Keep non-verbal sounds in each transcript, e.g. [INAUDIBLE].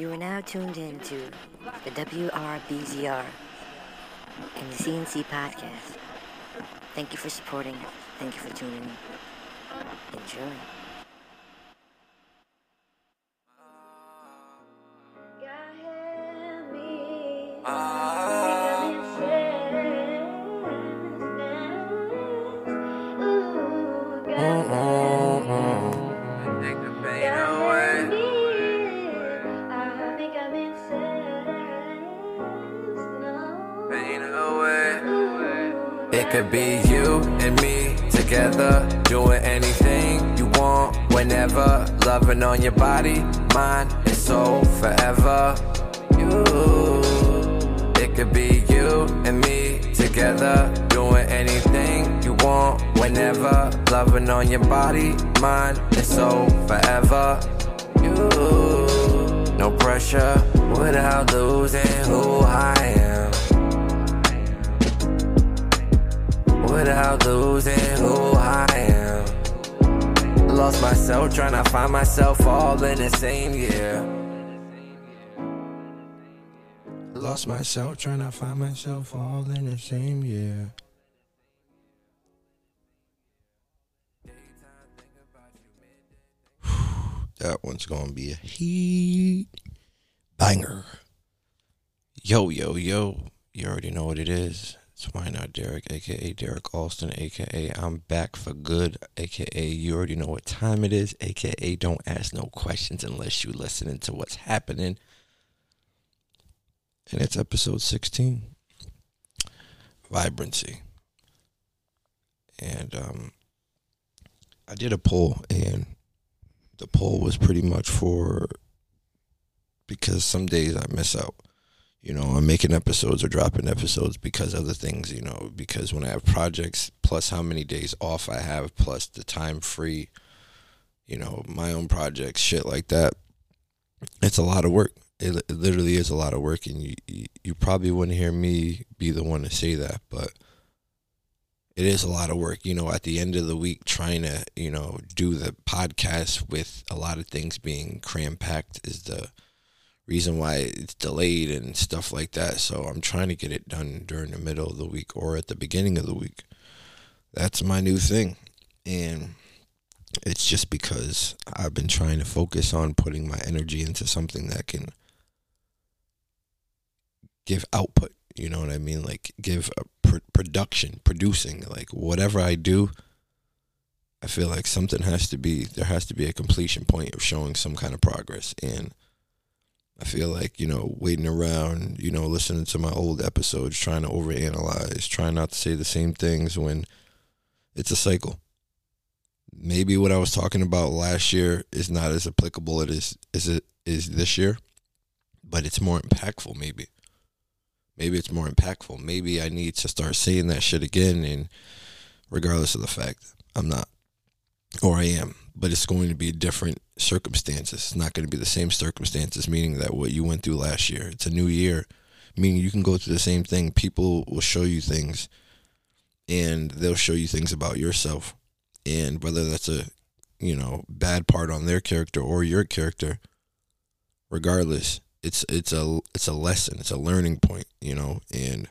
You are now tuned in to the WRBZR and the CNC podcast. Thank you for supporting. Thank you for tuning in. Enjoy. On your body, mind, and soul forever. You. It could be you and me together, doing anything you want, whenever. Loving on your body, mind, and soul forever. You. No pressure without losing who I am. Without losing who I am. Lost myself trying to find myself all in the same year. Lost myself trying to find myself all in the same year. [SIGHS] that one's gonna be a heat banger. Yo, yo, yo. You already know what it is. Why Not Derek, aka Derek Alston, aka I'm back for good, aka you already know what time it is, aka don't ask no questions unless you listening to what's happening. And it's episode 16 Vibrancy. And um, I did a poll, and the poll was pretty much for because some days I miss out. You know, I'm making episodes or dropping episodes because other things, you know, because when I have projects, plus how many days off I have, plus the time free, you know, my own projects, shit like that. It's a lot of work. It, it literally is a lot of work, and you, you you probably wouldn't hear me be the one to say that, but it is a lot of work. You know, at the end of the week, trying to you know do the podcast with a lot of things being cram packed is the reason why it's delayed and stuff like that. So I'm trying to get it done during the middle of the week or at the beginning of the week. That's my new thing, and it's just because I've been trying to focus on putting my energy into something that can give output. You know what I mean? Like give a pr- production, producing, like whatever I do. I feel like something has to be there has to be a completion point of showing some kind of progress and I feel like, you know, waiting around, you know, listening to my old episodes, trying to overanalyze, trying not to say the same things when it's a cycle. Maybe what I was talking about last year is not as applicable it is as it is this year, but it's more impactful maybe. Maybe it's more impactful. Maybe I need to start saying that shit again and regardless of the fact I'm not or I am, but it's going to be different circumstances. It's not going to be the same circumstances, meaning that what you went through last year. It's a new year, meaning you can go through the same thing. People will show you things and they'll show you things about yourself. And whether that's a, you know, bad part on their character or your character, regardless, it's it's a it's a lesson, it's a learning point, you know, and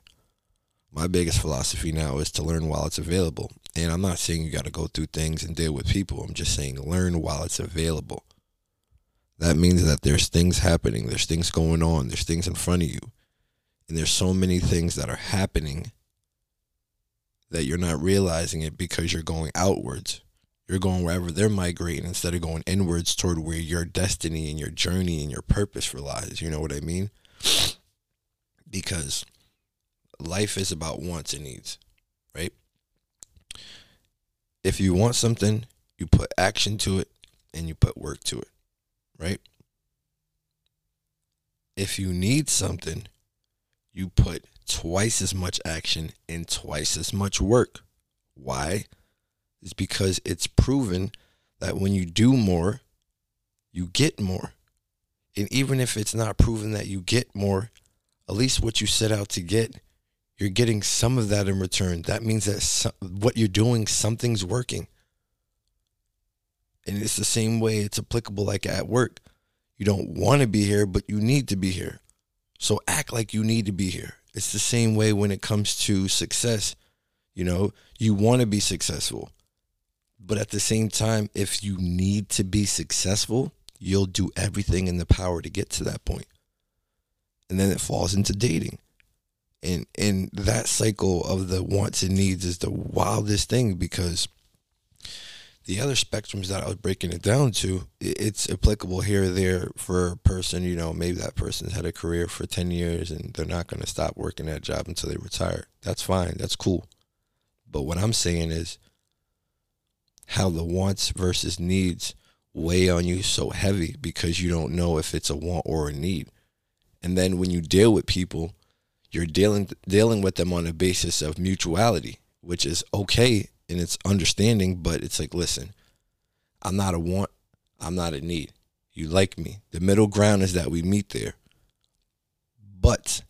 my biggest philosophy now is to learn while it's available. And I'm not saying you got to go through things and deal with people. I'm just saying learn while it's available. That means that there's things happening, there's things going on, there's things in front of you. And there's so many things that are happening that you're not realizing it because you're going outwards. You're going wherever they're migrating instead of going inwards toward where your destiny and your journey and your purpose relies. You know what I mean? [SNIFFS] Because life is about wants and needs? If you want something, you put action to it and you put work to it, right? If you need something, you put twice as much action and twice as much work. Why? It's because it's proven that when you do more, you get more. And even if it's not proven that you get more, at least what you set out to get, you're getting some of that in return. That means that some, what you're doing, something's working. And it's the same way it's applicable like at work. You don't want to be here, but you need to be here. So act like you need to be here. It's the same way when it comes to success. You know, you want to be successful. But at the same time, if you need to be successful, you'll do everything in the power to get to that point. And then it falls into dating. And and that cycle of the wants and needs is the wildest thing because the other spectrums that I was breaking it down to, it's applicable here or there for a person, you know, maybe that person's had a career for 10 years and they're not going to stop working that job until they retire. That's fine. That's cool. But what I'm saying is how the wants versus needs weigh on you so heavy because you don't know if it's a want or a need. And then when you deal with people, you're dealing dealing with them on a basis of mutuality, which is okay and it's understanding, but it's like, listen, I'm not a want, I'm not a need. You like me. The middle ground is that we meet there. But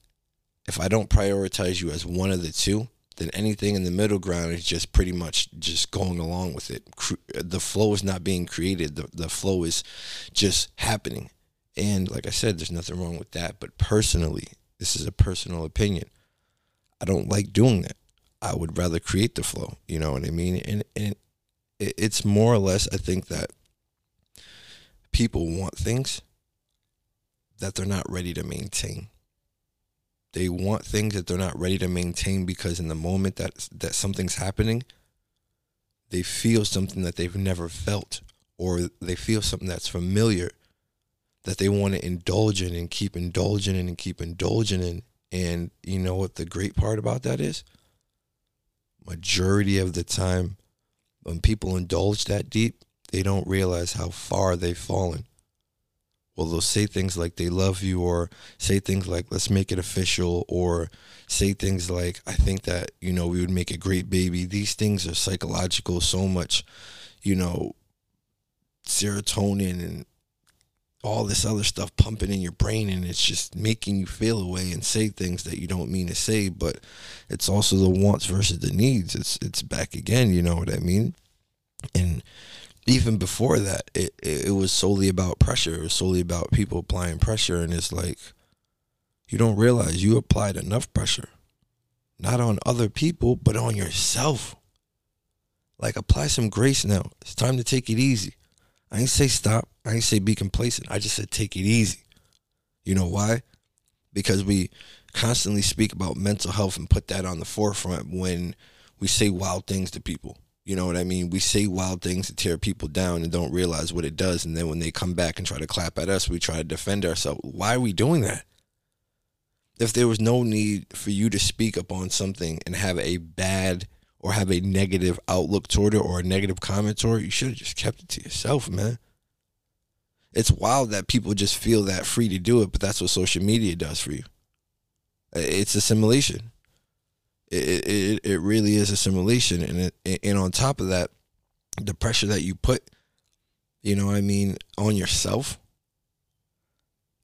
if I don't prioritize you as one of the two, then anything in the middle ground is just pretty much just going along with it. The flow is not being created. The, the flow is just happening. And like I said, there's nothing wrong with that. But personally, this is a personal opinion. I don't like doing that. I would rather create the flow. You know what I mean? And and it's more or less I think that people want things that they're not ready to maintain. They want things that they're not ready to maintain because in the moment that that something's happening, they feel something that they've never felt or they feel something that's familiar that they want to indulge in and keep indulging in and keep indulging in. And you know what the great part about that is? majority of the time, when people indulge that deep, they don't realize how far they've fallen. Well, they'll say things like they love you, or say things like let's make it official, or say things like I think that, you know, we would make a great baby. These things are psychological, so much, you know, serotonin and all this other stuff pumping in your brain and it's just making you feel away and say things that you don't mean to say but it's also the wants versus the needs. It's it's back again you know what i mean? And even before that it it was solely about pressure. It was solely about people applying pressure and it's like you don't realize you applied enough pressure not on other people but on yourself. Like apply some grace now. It's time to take it easy. I ain't say stop. I ain't say be complacent. I just said take it easy. You know why? Because we constantly speak about mental health and put that on the forefront when we say wild things to people. You know what I mean? We say wild things to tear people down and don't realize what it does. And then when they come back and try to clap at us, we try to defend ourselves. Why are we doing that? If there was no need for you to speak up on something and have a bad or have a negative outlook toward it or a negative comment toward it, you should have just kept it to yourself, man. It's wild that people just feel that free to do it, but that's what social media does for you. It's assimilation. It it, it really is assimilation, and it, and on top of that, the pressure that you put, you know, what I mean, on yourself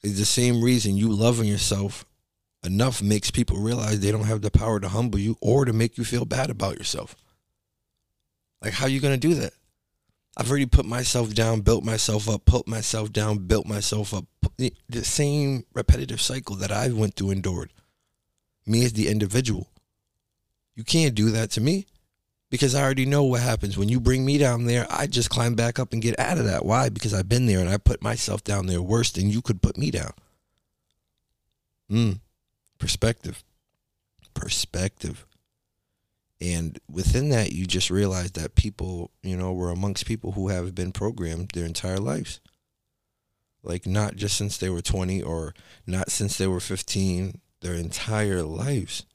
is the same reason you loving yourself enough makes people realize they don't have the power to humble you or to make you feel bad about yourself. Like, how are you to do that? I've already put myself down, built myself up, put myself down, built myself up. The same repetitive cycle that I went through, endured. Me as the individual. You can't do that to me because I already know what happens. When you bring me down there, I just climb back up and get out of that. Why? Because I've been there and I put myself down there worse than you could put me down. Hmm perspective. Perspective. And within that, you just realize that people, you know, were amongst people who have been programmed their entire lives. Like, not just since they were 20 or not since they were 15, their entire lives.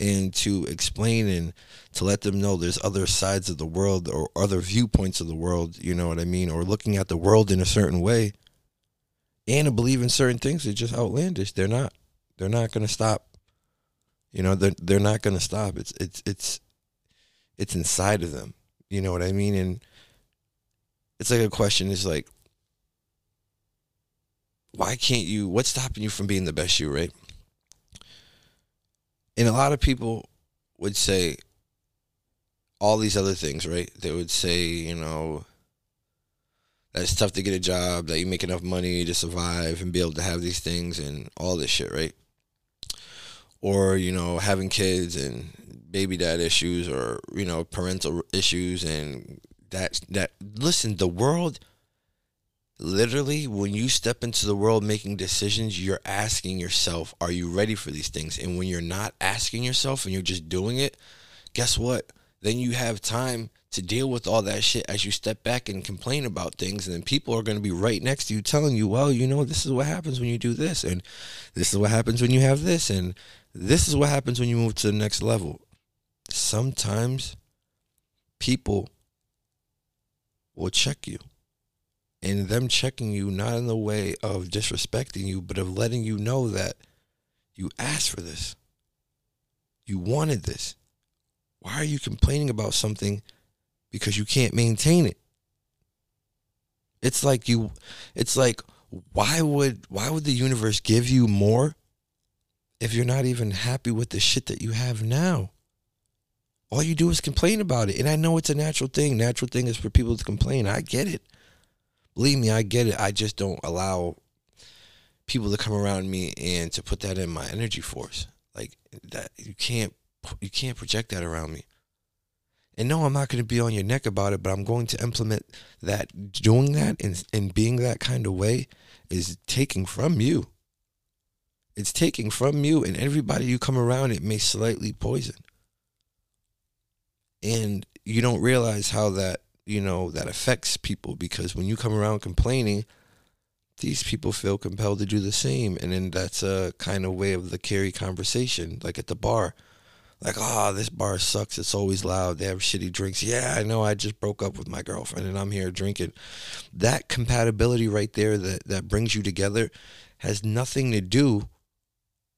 And to explain and to let them know there's other sides of the world or other viewpoints of the world, you know what I mean? Or looking at the world in a certain way and to believe in certain things are just outlandish. They're not. They're not going to stop. You know, they're they're not going to stop. It's it's it's it's inside of them. You know what I mean? And it's like a question is like why can't you what's stopping you from being the best you, right? And a lot of people would say all these other things, right? They would say, you know, that it's tough to get a job, that you make enough money to survive and be able to have these things and all this shit, right? Or, you know, having kids and baby dad issues or, you know, parental issues and that that listen, the world literally when you step into the world making decisions, you're asking yourself, are you ready for these things? And when you're not asking yourself and you're just doing it, guess what? Then you have time to deal with all that shit as you step back and complain about things and then people are going to be right next to you telling you well you know this is what happens when you do this and this is what happens when you have this and this is what happens when you move to the next level. Sometimes people will check you and them checking you not in the way of disrespecting you but of letting you know that you asked for this. You wanted this. Why are you complaining about something because you can't maintain it. It's like you it's like why would why would the universe give you more if you're not even happy with the shit that you have now? All you do is complain about it. And I know it's a natural thing. Natural thing is for people to complain. I get it. Believe me, I get it. I just don't allow people to come around me and to put that in my energy force. Like that you can't you can't project that around me. And no, I'm not going to be on your neck about it, but I'm going to implement that. Doing that and, and being that kind of way is taking from you. It's taking from you, and everybody you come around, it may slightly poison. And you don't realize how that, you know, that affects people because when you come around complaining, these people feel compelled to do the same. And then that's a kind of way of the carry conversation, like at the bar like, oh, this bar sucks. It's always loud. They have shitty drinks. Yeah, I know. I just broke up with my girlfriend and I'm here drinking. That compatibility right there that, that brings you together has nothing to do.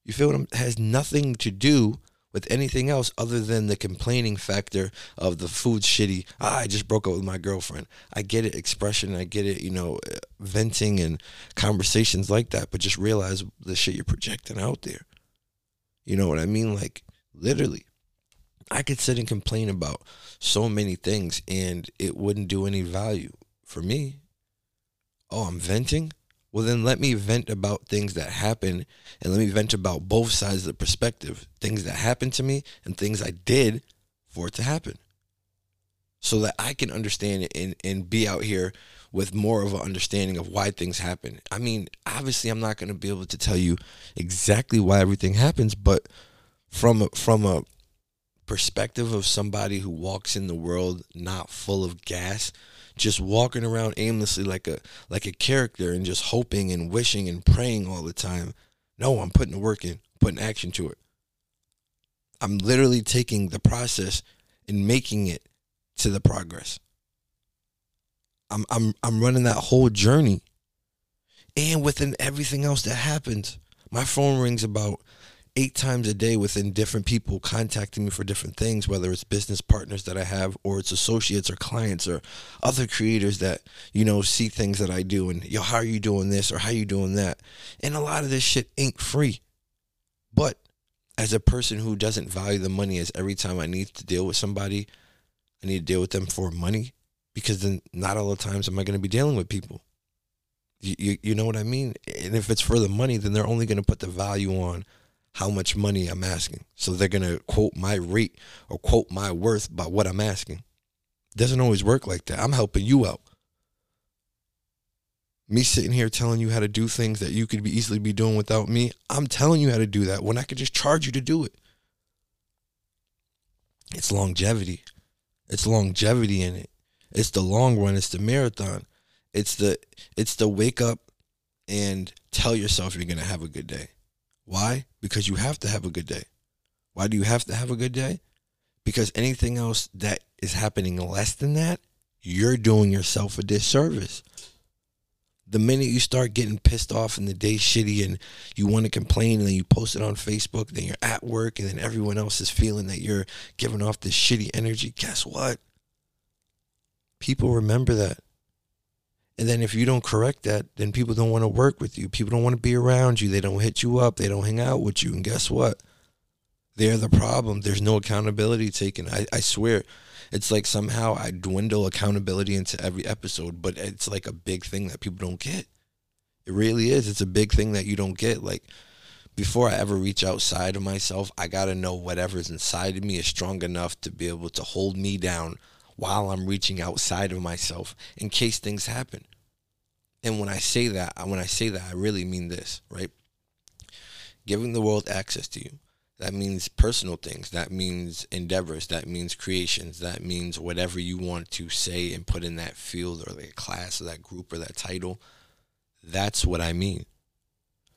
You feel what I'm has nothing to do with anything else other than the complaining factor of the food shitty. Ah, I just broke up with my girlfriend. I get it, expression. I get it, you know, venting and conversations like that. But just realize the shit you're projecting out there. You know what I mean? Like, Literally. I could sit and complain about so many things and it wouldn't do any value for me. Oh, I'm venting? Well, then let me vent about things that happen and let me vent about both sides of the perspective things that happened to me and things I did for it to happen. So that I can understand it and, and be out here with more of an understanding of why things happen. I mean, obviously, I'm not going to be able to tell you exactly why everything happens, but from a, from a perspective of somebody who walks in the world not full of gas just walking around aimlessly like a like a character and just hoping and wishing and praying all the time. No i'm putting the work in putting action to it. I'm literally taking the process and making it to the progress. I'm i'm i'm running that whole journey. And within everything else that happens my phone rings about eight times a day within different people contacting me for different things, whether it's business partners that I have or it's associates or clients or other creators that, you know, see things that I do and, yo, how are you doing this or how are you doing that? And a lot of this shit ain't free. But as a person who doesn't value the money as every time I need to deal with somebody, I need to deal with them for money because then not all the times am I going to be dealing with people. You, you, you know what I mean? And if it's for the money, then they're only going to put the value on how much money I'm asking. So they're going to quote my rate or quote my worth by what I'm asking. Doesn't always work like that. I'm helping you out. Me sitting here telling you how to do things that you could be easily be doing without me, I'm telling you how to do that when I could just charge you to do it. It's longevity. It's longevity in it. It's the long run. It's the marathon. It's the it's the wake up and tell yourself you're gonna have a good day. Why? Because you have to have a good day. Why do you have to have a good day? Because anything else that is happening less than that, you're doing yourself a disservice. The minute you start getting pissed off and the day's shitty and you want to complain and then you post it on Facebook, then you're at work and then everyone else is feeling that you're giving off this shitty energy, guess what? People remember that. And then if you don't correct that, then people don't want to work with you. People don't want to be around you. They don't hit you up. They don't hang out with you. And guess what? They're the problem. There's no accountability taken. I, I swear. It's like somehow I dwindle accountability into every episode, but it's like a big thing that people don't get. It really is. It's a big thing that you don't get. Like before I ever reach outside of myself, I got to know whatever's inside of me is strong enough to be able to hold me down while I'm reaching outside of myself in case things happen. And when I say that, when I say that, I really mean this, right? Giving the world access to you. That means personal things. That means endeavors. That means creations. That means whatever you want to say and put in that field or that class or that group or that title. That's what I mean.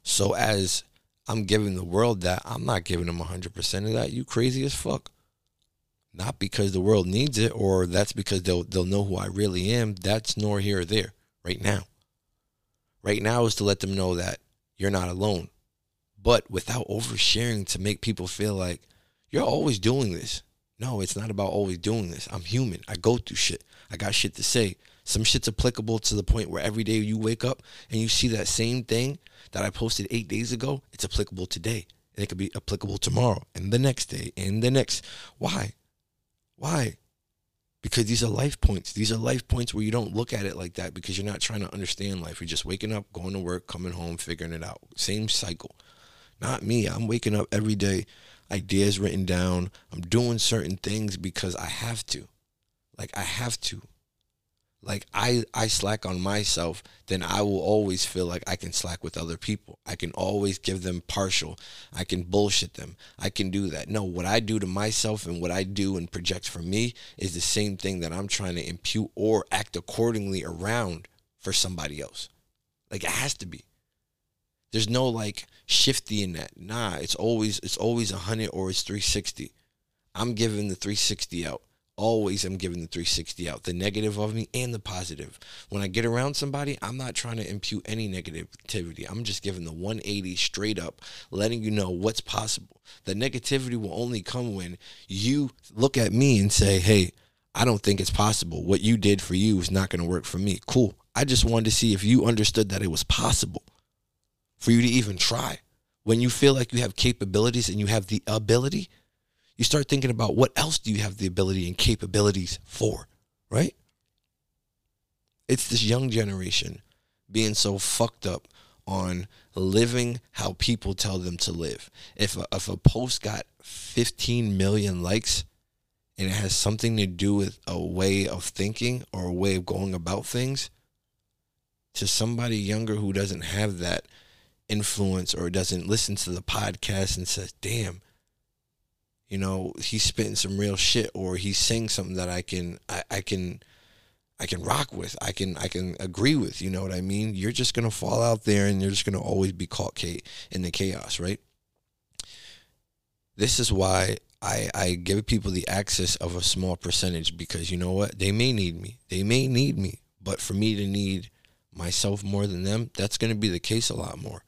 So as I'm giving the world that, I'm not giving them 100% of that. You crazy as fuck. Not because the world needs it or that's because they'll they'll know who I really am. That's nor here or there right now. Right now is to let them know that you're not alone. But without oversharing to make people feel like you're always doing this. No, it's not about always doing this. I'm human. I go through shit. I got shit to say. Some shit's applicable to the point where every day you wake up and you see that same thing that I posted eight days ago, it's applicable today. And it could be applicable tomorrow and the next day and the next. Why? Why? Because these are life points. These are life points where you don't look at it like that because you're not trying to understand life. You're just waking up, going to work, coming home, figuring it out. Same cycle. Not me. I'm waking up every day, ideas written down. I'm doing certain things because I have to. Like I have to like I I slack on myself, then I will always feel like I can slack with other people. I can always give them partial. I can bullshit them. I can do that. No, what I do to myself and what I do and project for me is the same thing that I'm trying to impute or act accordingly around for somebody else. Like it has to be. There's no like shifty in that. Nah, it's always it's always a hundred or it's three sixty. I'm giving the 360 out always am giving the 360 out, the negative of me and the positive. When I get around somebody, I'm not trying to impute any negativity. I'm just giving the 180 straight up, letting you know what's possible. The negativity will only come when you look at me and say, hey, I don't think it's possible. What you did for you is not going to work for me. Cool. I just wanted to see if you understood that it was possible for you to even try. When you feel like you have capabilities and you have the ability, you start thinking about what else do you have the ability and capabilities for, right? It's this young generation being so fucked up on living how people tell them to live. If a, if a post got 15 million likes and it has something to do with a way of thinking or a way of going about things, to somebody younger who doesn't have that influence or doesn't listen to the podcast and says, damn, you know, he's spitting some real shit or he's saying something that I can I, I can I can rock with. I can I can agree with. You know what I mean? You're just gonna fall out there and you're just gonna always be caught in the chaos, right? This is why I, I give people the access of a small percentage because you know what? They may need me. They may need me. But for me to need myself more than them, that's gonna be the case a lot more.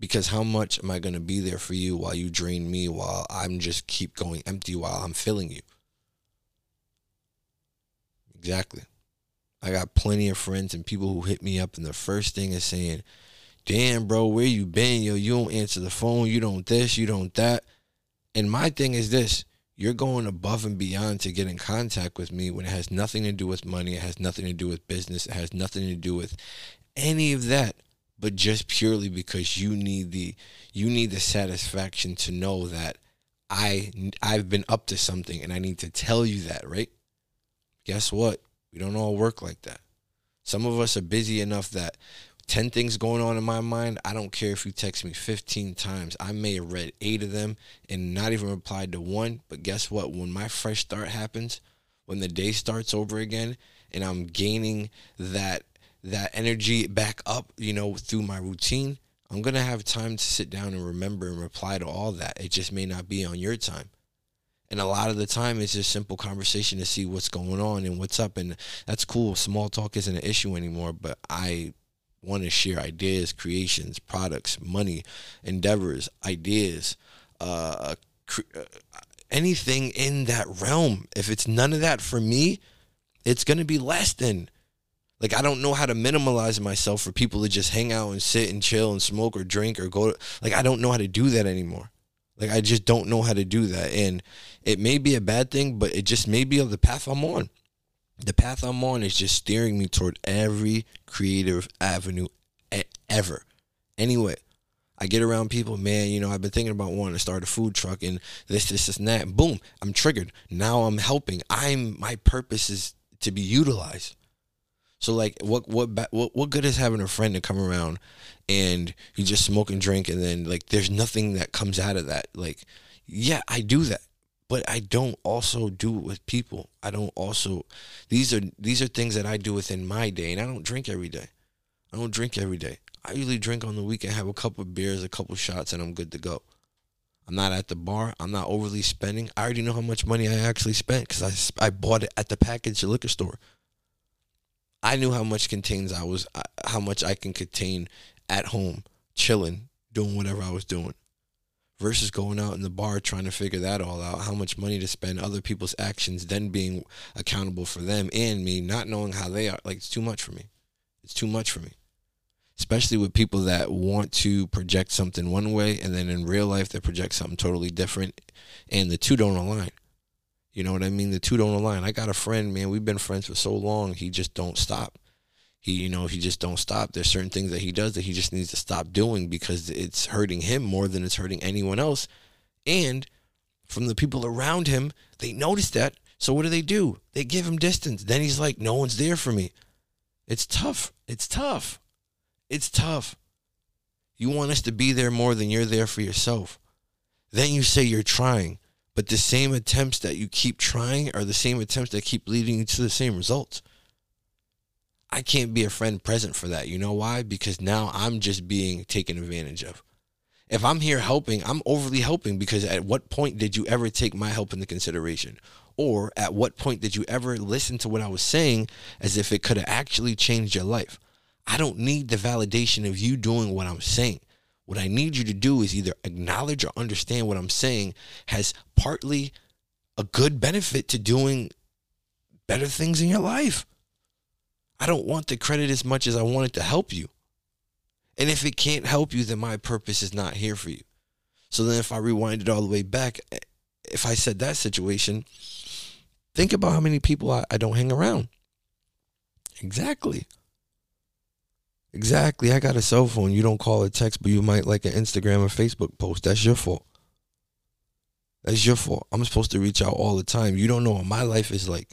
Because how much am I going to be there for you while you drain me while I'm just keep going empty while I'm filling you? Exactly. I got plenty of friends and people who hit me up and the first thing is saying, "Damn, bro, where you been? Yo, you don't answer the phone, you don't this, you don't that." And my thing is this, you're going above and beyond to get in contact with me when it has nothing to do with money, it has nothing to do with business, it has nothing to do with any of that but just purely because you need the you need the satisfaction to know that I I've been up to something and I need to tell you that, right? Guess what? We don't all work like that. Some of us are busy enough that 10 things going on in my mind, I don't care if you text me 15 times. I may have read 8 of them and not even replied to one, but guess what? When my fresh start happens, when the day starts over again and I'm gaining that that energy back up, you know, through my routine, I'm going to have time to sit down and remember and reply to all that. It just may not be on your time. And a lot of the time, it's just simple conversation to see what's going on and what's up. And that's cool. Small talk isn't an issue anymore, but I want to share ideas, creations, products, money, endeavors, ideas, uh, uh, anything in that realm. If it's none of that for me, it's going to be less than like I don't know how to minimalize myself for people to just hang out and sit and chill and smoke or drink or go to, like I don't know how to do that anymore. Like I just don't know how to do that. And it may be a bad thing, but it just may be the path I'm on. The path I'm on is just steering me toward every creative avenue ever. Anyway, I get around people, man, you know, I've been thinking about wanting to start a food truck and this, this, this, and that. Boom, I'm triggered. Now I'm helping. I'm my purpose is to be utilized. So like, what what what what good is having a friend to come around and you just smoke and drink and then like there's nothing that comes out of that. Like, yeah, I do that, but I don't also do it with people. I don't also these are these are things that I do within my day, and I don't drink every day. I don't drink every day. I usually drink on the weekend, have a couple of beers, a couple shots, and I'm good to go. I'm not at the bar. I'm not overly spending. I already know how much money I actually spent because I, I bought it at the package liquor store. I knew how much contains I was, uh, how much I can contain at home, chilling, doing whatever I was doing, versus going out in the bar trying to figure that all out, how much money to spend, other people's actions, then being accountable for them and me, not knowing how they are. Like it's too much for me. It's too much for me. Especially with people that want to project something one way and then in real life they project something totally different and the two don't align. You know what I mean? The two don't align. I got a friend, man. We've been friends for so long. He just don't stop. He, you know, he just don't stop. There's certain things that he does that he just needs to stop doing because it's hurting him more than it's hurting anyone else. And from the people around him, they notice that. So what do they do? They give him distance. Then he's like, no one's there for me. It's tough. It's tough. It's tough. You want us to be there more than you're there for yourself. Then you say you're trying. But the same attempts that you keep trying are the same attempts that keep leading you to the same results. I can't be a friend present for that. You know why? Because now I'm just being taken advantage of. If I'm here helping, I'm overly helping because at what point did you ever take my help into consideration? Or at what point did you ever listen to what I was saying as if it could have actually changed your life? I don't need the validation of you doing what I'm saying. What I need you to do is either acknowledge or understand what I'm saying has partly a good benefit to doing better things in your life. I don't want the credit as much as I want it to help you. And if it can't help you, then my purpose is not here for you. So then, if I rewind it all the way back, if I said that situation, think about how many people I, I don't hang around. Exactly. Exactly. I got a cell phone. You don't call or text, but you might like an Instagram or Facebook post. That's your fault. That's your fault. I'm supposed to reach out all the time. You don't know what my life is like.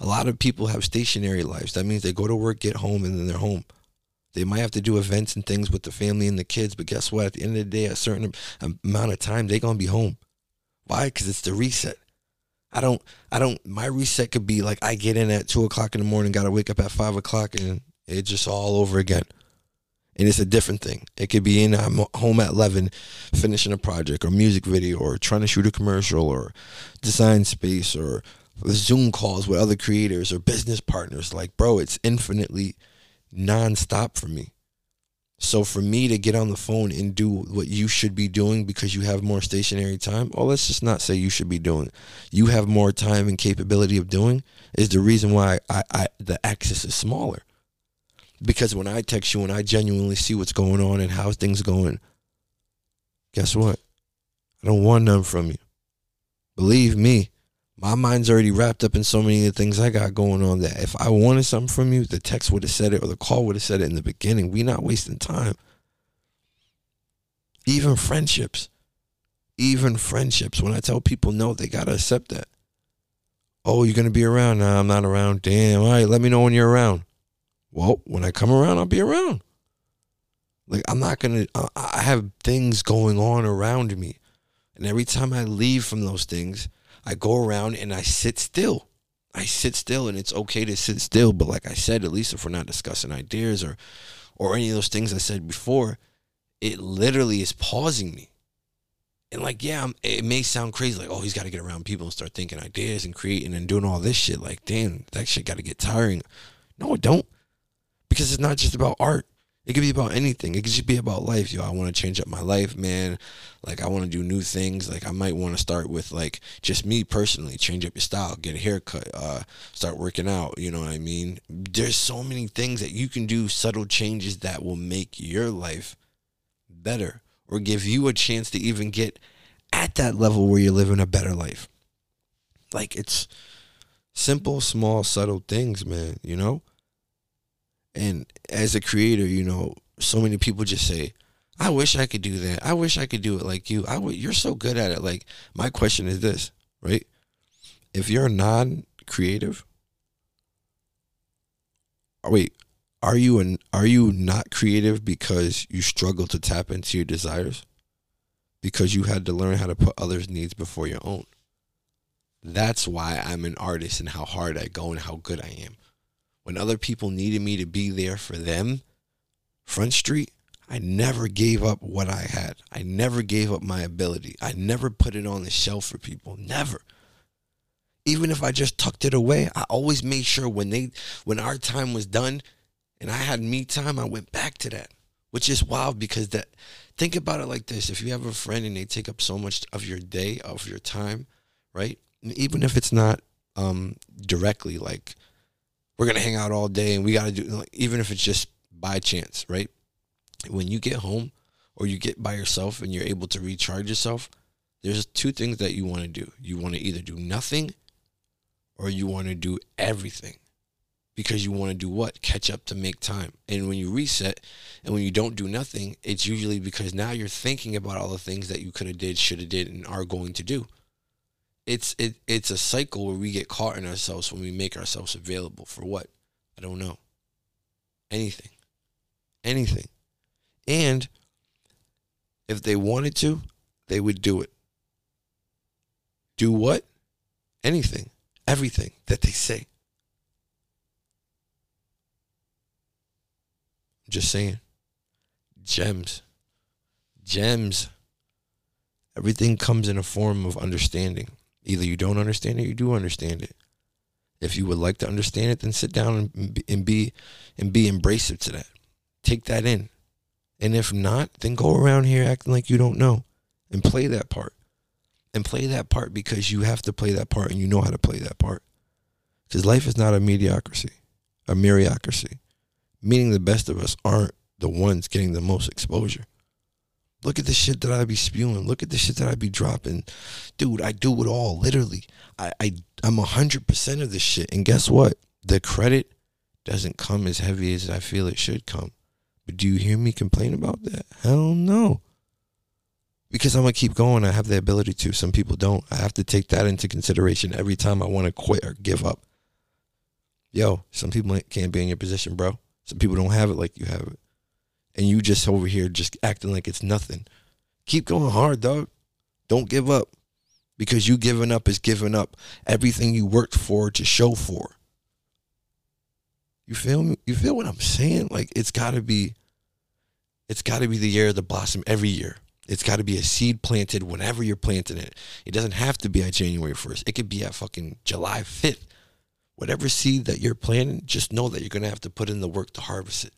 A lot of people have stationary lives. That means they go to work, get home, and then they're home. They might have to do events and things with the family and the kids, but guess what? At the end of the day, a certain amount of time, they're gonna be home. Why? Because it's the reset. I don't. I don't. My reset could be like I get in at two o'clock in the morning, got to wake up at five o'clock, and it's just all over again and it's a different thing. It could be in I'm home at eleven, finishing a project or music video or trying to shoot a commercial or design space or Zoom calls with other creators or business partners. Like, bro, it's infinitely nonstop for me. So for me to get on the phone and do what you should be doing because you have more stationary time, well, let's just not say you should be doing. You have more time and capability of doing is the reason why I, I the access is smaller. Because when I text you and I genuinely see what's going on and how things are going, guess what? I don't want none from you. Believe me, my mind's already wrapped up in so many of the things I got going on that if I wanted something from you, the text would have said it or the call would have said it in the beginning. We not wasting time. Even friendships. Even friendships. When I tell people no, they gotta accept that. Oh, you're gonna be around? Nah, I'm not around. Damn. All right, let me know when you're around. Well, when I come around, I'll be around. Like I'm not gonna. I have things going on around me, and every time I leave from those things, I go around and I sit still. I sit still, and it's okay to sit still. But like I said, at least if we're not discussing ideas or, or any of those things I said before, it literally is pausing me. And like, yeah, I'm, it may sound crazy, like, oh, he's got to get around people and start thinking ideas and creating and doing all this shit. Like, damn, that shit got to get tiring. No, it don't because it's not just about art. It could be about anything. It could just be about life. Yo, I want to change up my life, man. Like I want to do new things. Like I might want to start with like just me personally, change up your style, get a haircut, uh, start working out. You know what I mean? There's so many things that you can do, subtle changes that will make your life better or give you a chance to even get at that level where you're living a better life. Like it's simple, small, subtle things, man, you know? And as a creator, you know, so many people just say, I wish I could do that. I wish I could do it like you. I w- you're so good at it. Like my question is this, right? If you're non-creative, oh, wait, are you an are you not creative because you struggle to tap into your desires? Because you had to learn how to put others' needs before your own. That's why I'm an artist and how hard I go and how good I am. When other people needed me to be there for them, Front Street, I never gave up what I had. I never gave up my ability. I never put it on the shelf for people. Never. Even if I just tucked it away, I always made sure when they when our time was done and I had me time, I went back to that. Which is wild because that think about it like this. If you have a friend and they take up so much of your day, of your time, right? even if it's not um, directly like we're gonna hang out all day and we gotta do even if it's just by chance right? When you get home or you get by yourself and you're able to recharge yourself there's two things that you want to do. You want to either do nothing or you want to do everything because you want to do what? Catch up to make time. And when you reset and when you don't do nothing it's usually because now you're thinking about all the things that you could have did should have did and are going to do it's it it's a cycle where we get caught in ourselves when we make ourselves available for what? I don't know. Anything. Anything. And if they wanted to, they would do it. Do what? Anything. Everything that they say. Just saying. Gems. Gems. Everything comes in a form of understanding. Either you don't understand it, or you do understand it. If you would like to understand it, then sit down and be and be, and be embracive to that. Take that in. And if not, then go around here acting like you don't know and play that part. And play that part because you have to play that part and you know how to play that part. Because life is not a mediocrity, a meritocracy. Meaning the best of us aren't the ones getting the most exposure. Look at the shit that I be spewing. Look at the shit that I be dropping. Dude, I do it all, literally. I, I I'm hundred percent of this shit. And guess what? The credit doesn't come as heavy as I feel it should come. But do you hear me complain about that? Hell no. Because I'm gonna keep going. I have the ability to. Some people don't. I have to take that into consideration every time I want to quit or give up. Yo, some people can't be in your position, bro. Some people don't have it like you have it and you just over here just acting like it's nothing. Keep going hard, dog. Don't give up. Because you giving up is giving up everything you worked for to show for. You feel me? You feel what I'm saying? Like it's gotta be it's gotta be the year of the blossom every year. It's gotta be a seed planted whenever you're planting it. It doesn't have to be at January 1st. It could be at fucking July 5th. Whatever seed that you're planting, just know that you're gonna have to put in the work to harvest it.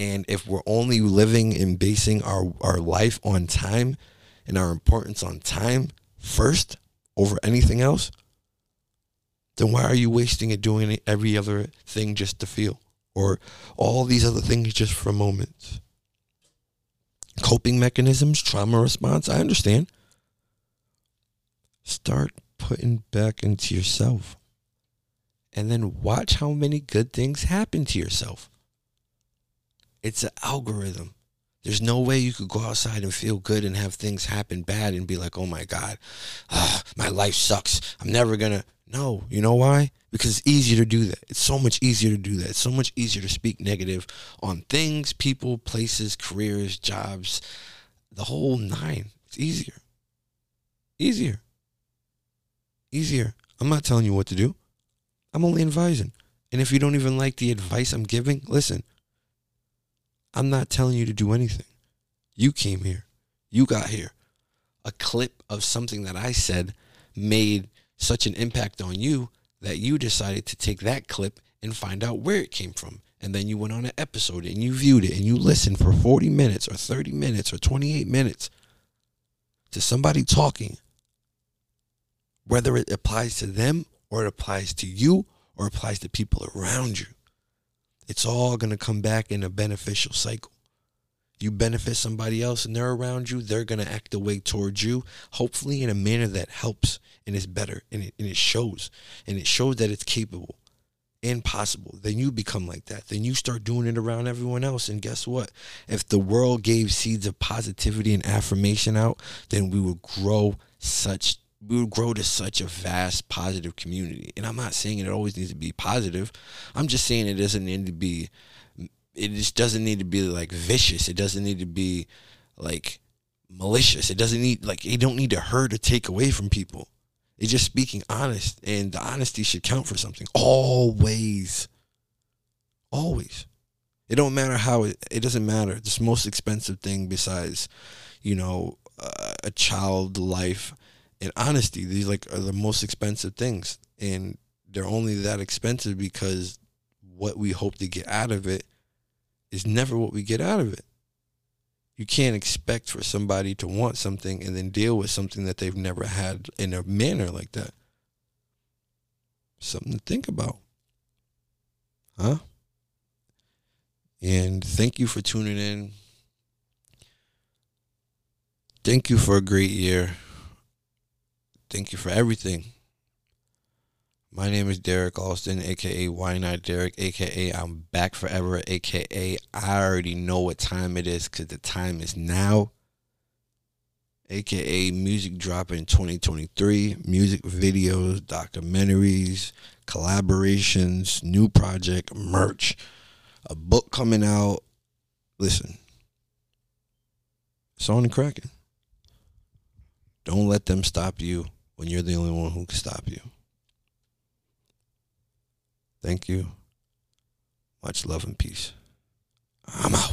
And if we're only living and basing our, our life on time and our importance on time first over anything else, then why are you wasting it doing every other thing just to feel? Or all these other things just for moments? Coping mechanisms, trauma response, I understand. Start putting back into yourself. And then watch how many good things happen to yourself. It's an algorithm. There's no way you could go outside and feel good and have things happen bad and be like, oh my God, ah, my life sucks. I'm never going to. No, you know why? Because it's easier to do that. It's so much easier to do that. It's so much easier to speak negative on things, people, places, careers, jobs, the whole nine. It's easier. Easier. Easier. I'm not telling you what to do. I'm only advising. And if you don't even like the advice I'm giving, listen, I'm not telling you to do anything. You came here. You got here. A clip of something that I said made such an impact on you that you decided to take that clip and find out where it came from. And then you went on an episode and you viewed it and you listened for 40 minutes or 30 minutes or 28 minutes to somebody talking, whether it applies to them or it applies to you or applies to people around you it's all going to come back in a beneficial cycle. you benefit somebody else and they're around you, they're gonna act the way towards you, hopefully in a manner that helps and is better and it, and it shows. And it shows that it's capable and possible. Then you become like that. Then you start doing it around everyone else. And guess what? If the world gave seeds of positivity and affirmation out, then we would grow such we would grow to such a vast positive community. And I'm not saying it always needs to be positive. I'm just saying it doesn't need to be it just doesn't need to be like vicious. It doesn't need to be like malicious. It doesn't need like you don't need to hurt or take away from people. It's just speaking honest, and the honesty should count for something. Always, always. It don't matter how it. It doesn't matter. This most expensive thing besides, you know, uh, a child life and honesty. These like are the most expensive things, and they're only that expensive because what we hope to get out of it is never what we get out of it. You can't expect for somebody to want something and then deal with something that they've never had in a manner like that. Something to think about. Huh? And thank you for tuning in. Thank you for a great year. Thank you for everything. My name is Derek Alston, aka Why Not Derek, aka I'm Back Forever, aka I already know what time it is because the time is now, aka Music Dropping 2023, music videos, documentaries, collaborations, new project, merch, a book coming out. Listen, it's on the cracking. Don't let them stop you when you're the only one who can stop you. Thank you. Much love and peace. I'm out.